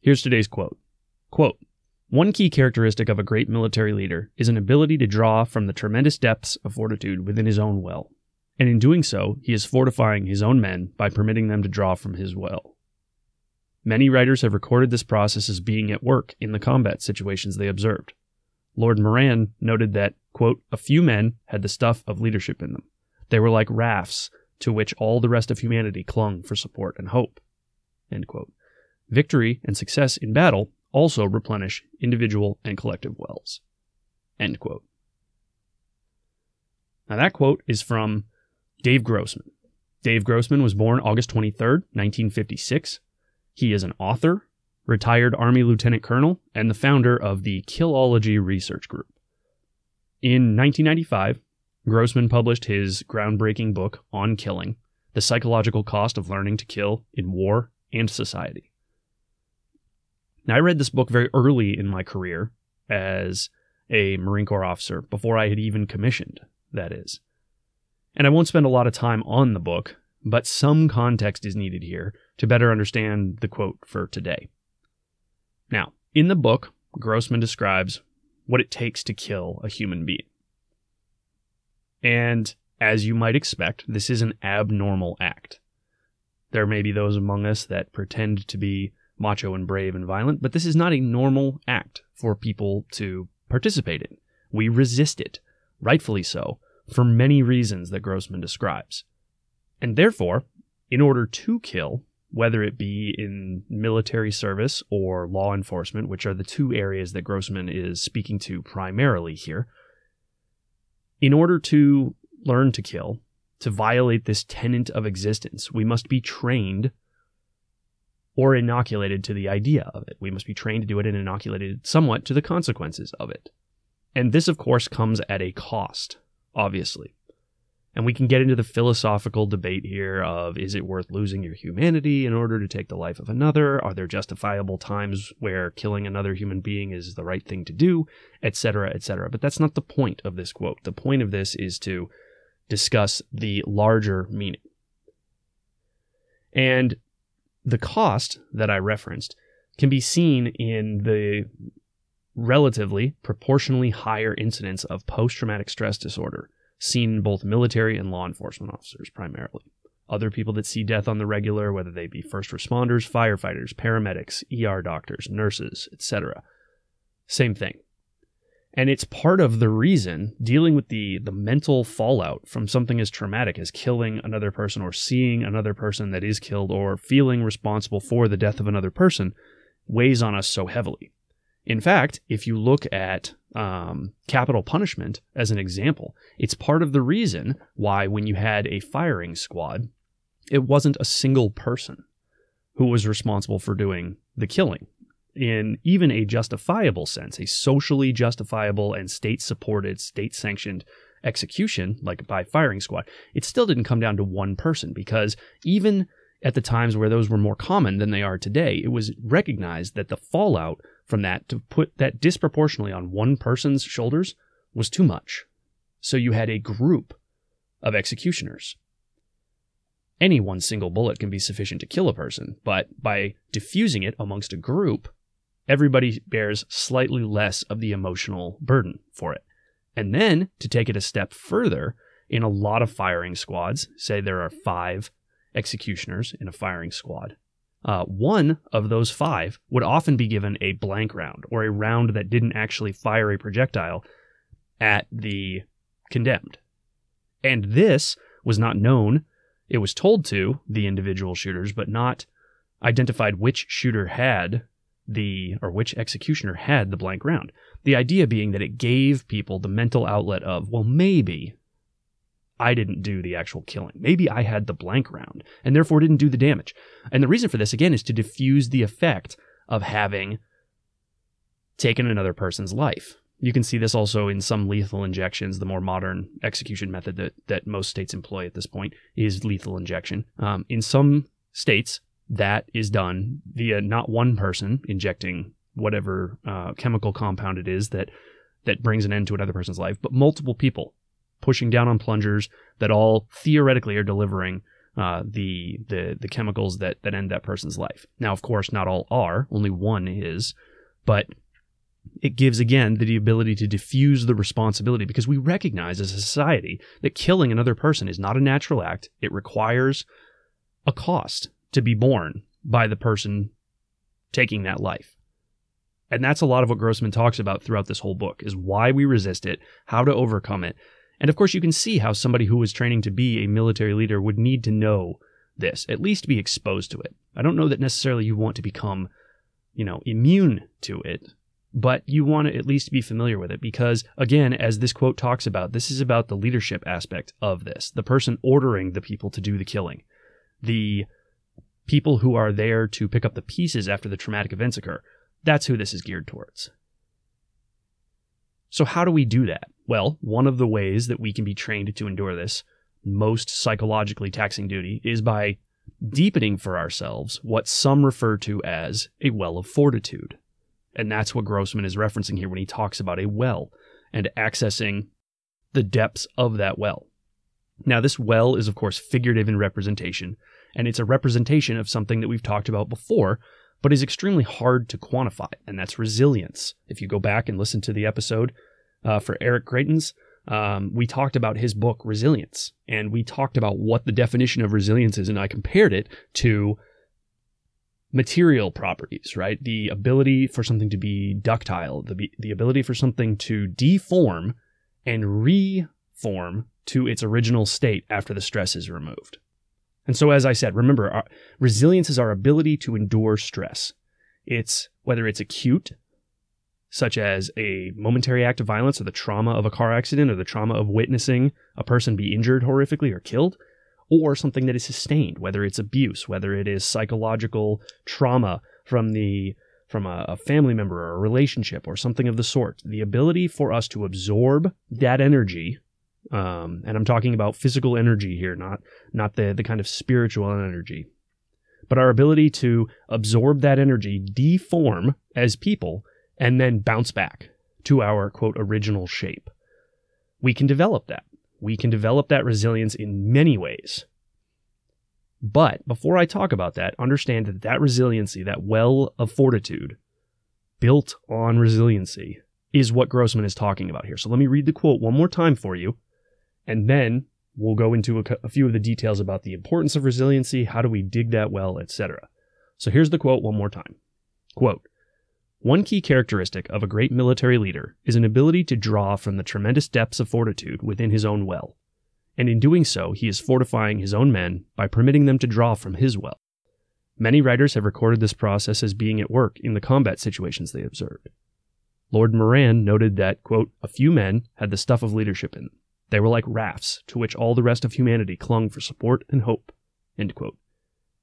Here's today's quote. Quote, one key characteristic of a great military leader is an ability to draw from the tremendous depths of fortitude within his own well. And in doing so, he is fortifying his own men by permitting them to draw from his well. Many writers have recorded this process as being at work in the combat situations they observed. Lord Moran noted that, quote, a few men had the stuff of leadership in them. They were like rafts to which all the rest of humanity clung for support and hope. End quote. Victory and success in battle also replenish individual and collective wells. End quote. Now that quote is from Dave Grossman. Dave Grossman was born August 23rd, 1956. He is an author, retired Army Lieutenant Colonel, and the founder of the Killology Research Group. In 1995, Grossman published his groundbreaking book on killing, The Psychological Cost of Learning to Kill in War and Society. Now, I read this book very early in my career as a Marine Corps officer, before I had even commissioned, that is. And I won't spend a lot of time on the book, but some context is needed here to better understand the quote for today. Now, in the book, Grossman describes what it takes to kill a human being. And as you might expect, this is an abnormal act. There may be those among us that pretend to be macho and brave and violent, but this is not a normal act for people to participate in. We resist it, rightfully so, for many reasons that Grossman describes. And therefore, in order to kill, whether it be in military service or law enforcement, which are the two areas that Grossman is speaking to primarily here, in order to learn to kill, to violate this tenet of existence, we must be trained or inoculated to the idea of it. We must be trained to do it and inoculated somewhat to the consequences of it. And this, of course, comes at a cost, obviously. And we can get into the philosophical debate here of is it worth losing your humanity in order to take the life of another? Are there justifiable times where killing another human being is the right thing to do, etc., etc.? But that's not the point of this quote. The point of this is to discuss the larger meaning. And the cost that I referenced can be seen in the relatively proportionally higher incidence of post traumatic stress disorder seen in both military and law enforcement officers primarily. Other people that see death on the regular, whether they be first responders, firefighters, paramedics, ER doctors, nurses, etc. Same thing. And it's part of the reason dealing with the, the mental fallout from something as traumatic as killing another person or seeing another person that is killed or feeling responsible for the death of another person weighs on us so heavily. In fact, if you look at um, capital punishment as an example, it's part of the reason why when you had a firing squad, it wasn't a single person who was responsible for doing the killing. In even a justifiable sense, a socially justifiable and state supported, state sanctioned execution, like by firing squad, it still didn't come down to one person because even at the times where those were more common than they are today, it was recognized that the fallout from that to put that disproportionately on one person's shoulders was too much. So you had a group of executioners. Any one single bullet can be sufficient to kill a person, but by diffusing it amongst a group, everybody bears slightly less of the emotional burden for it. And then to take it a step further, in a lot of firing squads, say there are five executioners in a firing squad, uh, one of those five would often be given a blank round or a round that didn't actually fire a projectile at the condemned. And this was not known. It was told to the individual shooters, but not identified which shooter had the, or which executioner had the blank round. The idea being that it gave people the mental outlet of, well, maybe I didn't do the actual killing. Maybe I had the blank round and therefore didn't do the damage. And the reason for this, again, is to diffuse the effect of having taken another person's life. You can see this also in some lethal injections. The more modern execution method that, that most states employ at this point is lethal injection. Um, in some states, that is done via not one person injecting whatever uh, chemical compound it is that that brings an end to another person's life, but multiple people pushing down on plungers that all theoretically are delivering uh, the the the chemicals that that end that person's life. Now, of course, not all are. Only one is, but it gives again the ability to diffuse the responsibility because we recognize as a society that killing another person is not a natural act. It requires a cost to be borne by the person taking that life. And that's a lot of what Grossman talks about throughout this whole book is why we resist it, how to overcome it. And of course you can see how somebody who was training to be a military leader would need to know this, at least be exposed to it. I don't know that necessarily you want to become, you know, immune to it, but you want to at least be familiar with it because again, as this quote talks about, this is about the leadership aspect of this, the person ordering the people to do the killing. The people who are there to pick up the pieces after the traumatic events occur. That's who this is geared towards. So, how do we do that? Well, one of the ways that we can be trained to endure this most psychologically taxing duty is by deepening for ourselves what some refer to as a well of fortitude. And that's what Grossman is referencing here when he talks about a well and accessing the depths of that well. Now, this well is, of course, figurative in representation, and it's a representation of something that we've talked about before, but is extremely hard to quantify, and that's resilience. If you go back and listen to the episode uh, for Eric Greitens, um, we talked about his book Resilience, and we talked about what the definition of resilience is, and I compared it to material properties, right? The ability for something to be ductile, the the ability for something to deform and reform to its original state after the stress is removed. And so, as I said, remember, our, resilience is our ability to endure stress. It's whether it's acute, such as a momentary act of violence or the trauma of a car accident or the trauma of witnessing a person be injured horrifically or killed, or something that is sustained, whether it's abuse, whether it is psychological trauma from the from a, a family member or a relationship or something of the sort. The ability for us to absorb that energy um, and I'm talking about physical energy here, not not the the kind of spiritual energy, but our ability to absorb that energy, deform as people, and then bounce back to our quote original shape. We can develop that. We can develop that resilience in many ways. But before I talk about that, understand that that resiliency, that well of fortitude, built on resiliency, is what Grossman is talking about here. So let me read the quote one more time for you and then we'll go into a, a few of the details about the importance of resiliency, how do we dig that well, etc. So here's the quote one more time. Quote, one key characteristic of a great military leader is an ability to draw from the tremendous depths of fortitude within his own well. And in doing so, he is fortifying his own men by permitting them to draw from his well. Many writers have recorded this process as being at work in the combat situations they observed. Lord Moran noted that, quote, a few men had the stuff of leadership in them. They were like rafts to which all the rest of humanity clung for support and hope.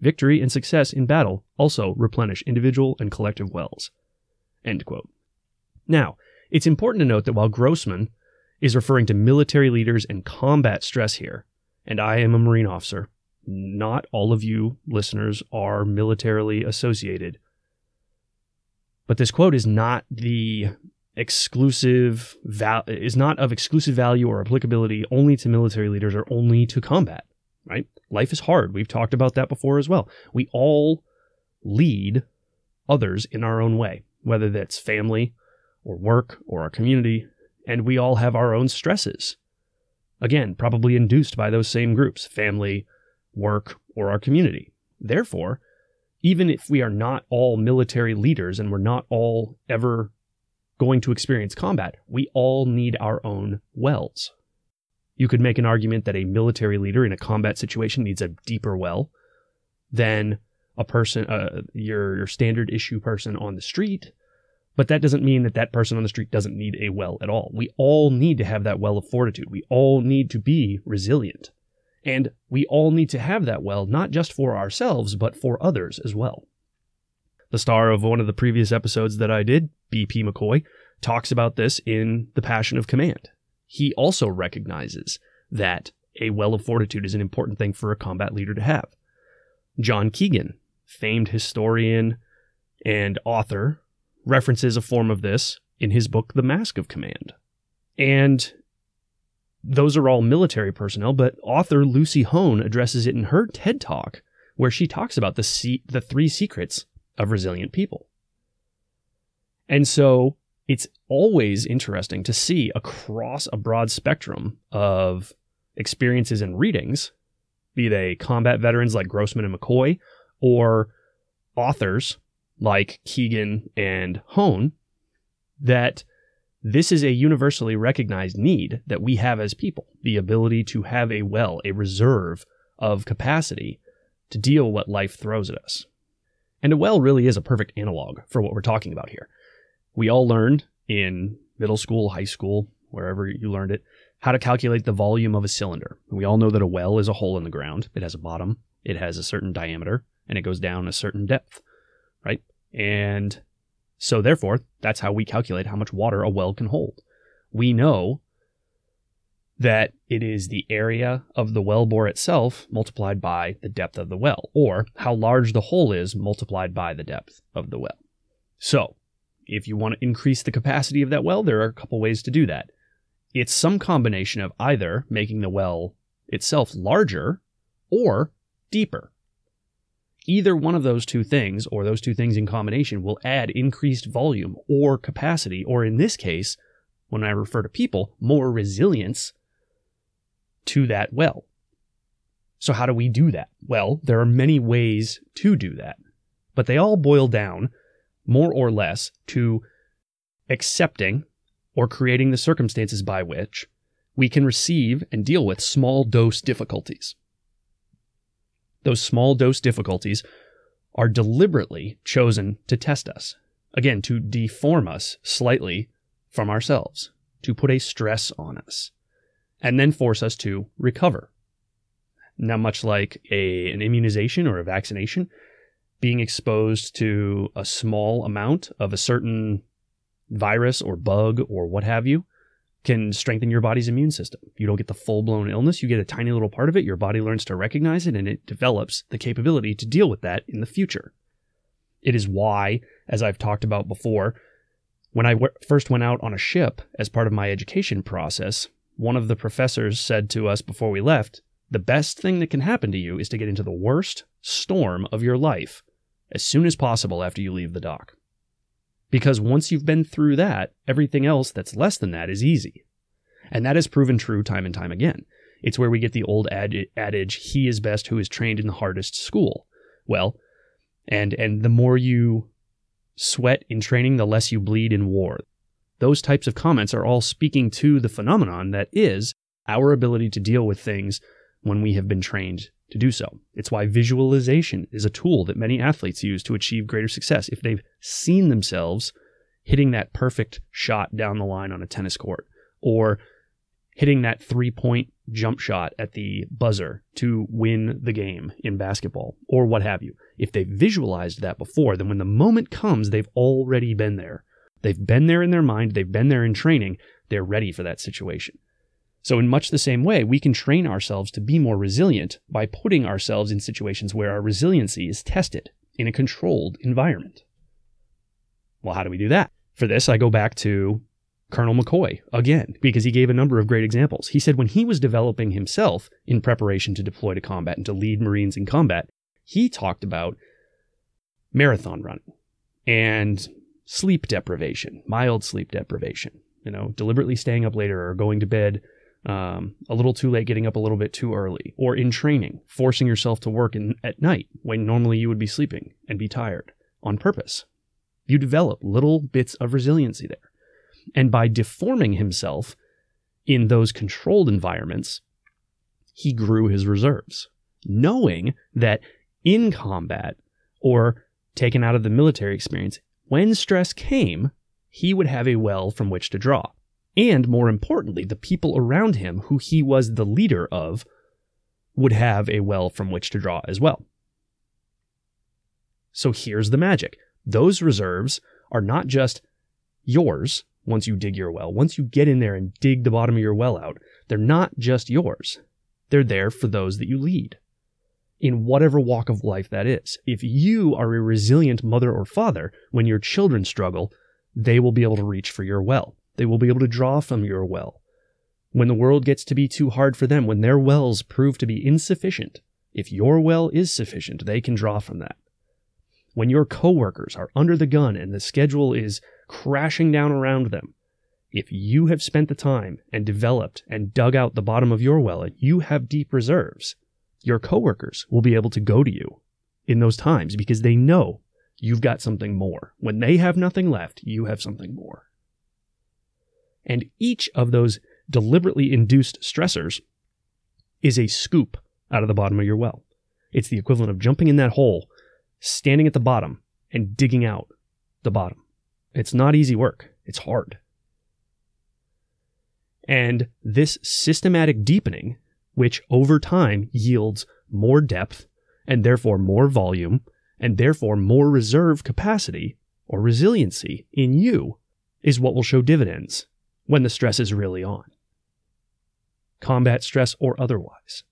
Victory and success in battle also replenish individual and collective wells. Now, it's important to note that while Grossman is referring to military leaders and combat stress here, and I am a Marine officer, not all of you listeners are militarily associated. But this quote is not the exclusive val- is not of exclusive value or applicability only to military leaders or only to combat, right? Life is hard. We've talked about that before as well. We all lead others in our own way, whether that's family or work or our community, and we all have our own stresses. Again, probably induced by those same groups, family, work, or our community. Therefore, even if we are not all military leaders and we're not all ever going to experience combat, we all need our own wells. You could make an argument that a military leader in a combat situation needs a deeper well than a person, uh, your, your standard issue person on the street. But that doesn't mean that that person on the street doesn't need a well at all. We all need to have that well of fortitude. We all need to be resilient. And we all need to have that well, not just for ourselves, but for others as well. The star of one of the previous episodes that I did, BP McCoy, talks about this in The Passion of Command. He also recognizes that a well of fortitude is an important thing for a combat leader to have. John Keegan, famed historian and author, references a form of this in his book, The Mask of Command. And those are all military personnel, but author Lucy Hone addresses it in her TED Talk, where she talks about the, se- the three secrets of resilient people. And so it's always interesting to see across a broad spectrum of experiences and readings, be they combat veterans like Grossman and McCoy, or authors like Keegan and Hone, that this is a universally recognized need that we have as people the ability to have a well, a reserve of capacity to deal what life throws at us. And a well really is a perfect analog for what we're talking about here. We all learned in middle school, high school, wherever you learned it, how to calculate the volume of a cylinder. We all know that a well is a hole in the ground. It has a bottom, it has a certain diameter, and it goes down a certain depth, right? And so, therefore, that's how we calculate how much water a well can hold. We know that it is the area of the well bore itself multiplied by the depth of the well, or how large the hole is multiplied by the depth of the well. So, if you want to increase the capacity of that well, there are a couple ways to do that. It's some combination of either making the well itself larger or deeper. Either one of those two things, or those two things in combination, will add increased volume or capacity, or in this case, when I refer to people, more resilience to that well. So, how do we do that? Well, there are many ways to do that, but they all boil down more or less to accepting or creating the circumstances by which we can receive and deal with small dose difficulties. Those small dose difficulties are deliberately chosen to test us. Again, to deform us slightly from ourselves, to put a stress on us, and then force us to recover. Now, much like a, an immunization or a vaccination, being exposed to a small amount of a certain virus or bug or what have you can strengthen your body's immune system. You don't get the full blown illness, you get a tiny little part of it. Your body learns to recognize it and it develops the capability to deal with that in the future. It is why, as I've talked about before, when I w- first went out on a ship as part of my education process, one of the professors said to us before we left, The best thing that can happen to you is to get into the worst storm of your life as soon as possible after you leave the dock. Because once you've been through that, everything else that's less than that is easy. And that has proven true time and time again. It's where we get the old ad- adage, he is best who is trained in the hardest school. Well, and and the more you sweat in training, the less you bleed in war. Those types of comments are all speaking to the phenomenon that is our ability to deal with things when we have been trained to do so. It's why visualization is a tool that many athletes use to achieve greater success. If they've seen themselves hitting that perfect shot down the line on a tennis court or hitting that three point jump shot at the buzzer to win the game in basketball or what have you. If they've visualized that before, then when the moment comes, they've already been there. They've been there in their mind, they've been there in training, they're ready for that situation. So, in much the same way, we can train ourselves to be more resilient by putting ourselves in situations where our resiliency is tested in a controlled environment. Well, how do we do that? For this, I go back to Colonel McCoy again, because he gave a number of great examples. He said when he was developing himself in preparation to deploy to combat and to lead Marines in combat, he talked about marathon running and sleep deprivation, mild sleep deprivation, you know, deliberately staying up later or going to bed um, a little too late, getting up a little bit too early, or in training, forcing yourself to work in, at night when normally you would be sleeping and be tired on purpose. You develop little bits of resiliency there. And by deforming himself in those controlled environments, he grew his reserves, knowing that in combat or taken out of the military experience, when stress came, he would have a well from which to draw. And more importantly, the people around him who he was the leader of would have a well from which to draw as well. So here's the magic Those reserves are not just yours once you dig your well. Once you get in there and dig the bottom of your well out, they're not just yours. They're there for those that you lead in whatever walk of life that is. If you are a resilient mother or father, when your children struggle, they will be able to reach for your well. They will be able to draw from your well. When the world gets to be too hard for them, when their wells prove to be insufficient, if your well is sufficient, they can draw from that. When your coworkers are under the gun and the schedule is crashing down around them, if you have spent the time and developed and dug out the bottom of your well and you have deep reserves, your coworkers will be able to go to you in those times because they know you've got something more. When they have nothing left, you have something more. And each of those deliberately induced stressors is a scoop out of the bottom of your well. It's the equivalent of jumping in that hole, standing at the bottom, and digging out the bottom. It's not easy work, it's hard. And this systematic deepening, which over time yields more depth and therefore more volume and therefore more reserve capacity or resiliency in you, is what will show dividends when the stress is really on. Combat stress or otherwise.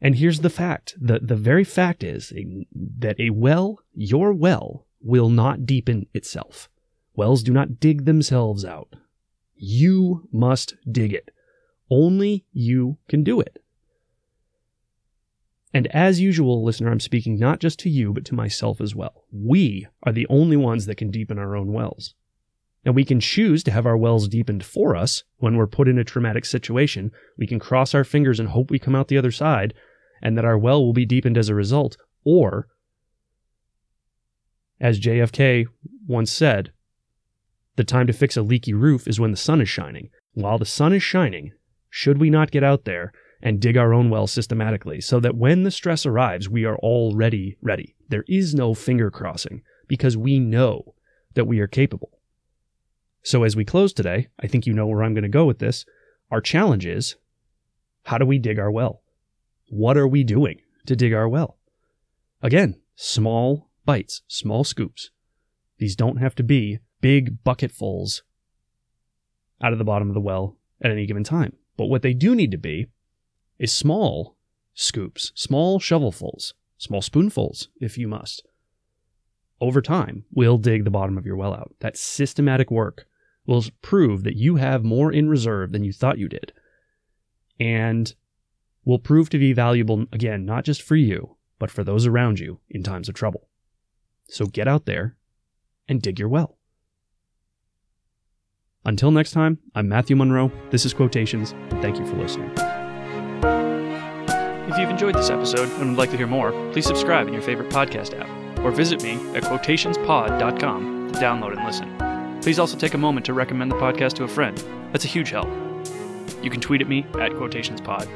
And here's the fact the, the very fact is that a well, your well, will not deepen itself. Wells do not dig themselves out. You must dig it. Only you can do it. And as usual, listener, I'm speaking not just to you, but to myself as well. We are the only ones that can deepen our own wells. Now, we can choose to have our wells deepened for us when we're put in a traumatic situation. We can cross our fingers and hope we come out the other side and that our well will be deepened as a result. Or, as JFK once said, the time to fix a leaky roof is when the sun is shining. While the sun is shining, should we not get out there and dig our own well systematically so that when the stress arrives, we are already ready? There is no finger crossing because we know that we are capable. So, as we close today, I think you know where I'm going to go with this. Our challenge is how do we dig our well? What are we doing to dig our well? Again, small bites, small scoops. These don't have to be big bucketfuls out of the bottom of the well at any given time. But what they do need to be is small scoops, small shovelfuls, small spoonfuls, if you must. Over time, will dig the bottom of your well out. That systematic work will prove that you have more in reserve than you thought you did. And will prove to be valuable, again, not just for you, but for those around you in times of trouble. So get out there and dig your well. Until next time, I'm Matthew Monroe. This is Quotations, and thank you for listening. If you've enjoyed this episode and would like to hear more, please subscribe in your favorite podcast app or visit me at quotationspod.com to download and listen. Please also take a moment to recommend the podcast to a friend. That's a huge help. You can tweet at me at quotationspod.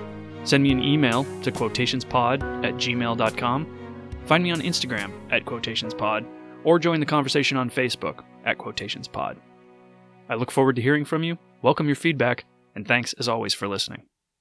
Send me an email to quotationspod at gmail.com. Find me on Instagram at quotationspod or join the conversation on Facebook at quotationspod. I look forward to hearing from you, welcome your feedback, and thanks as always for listening.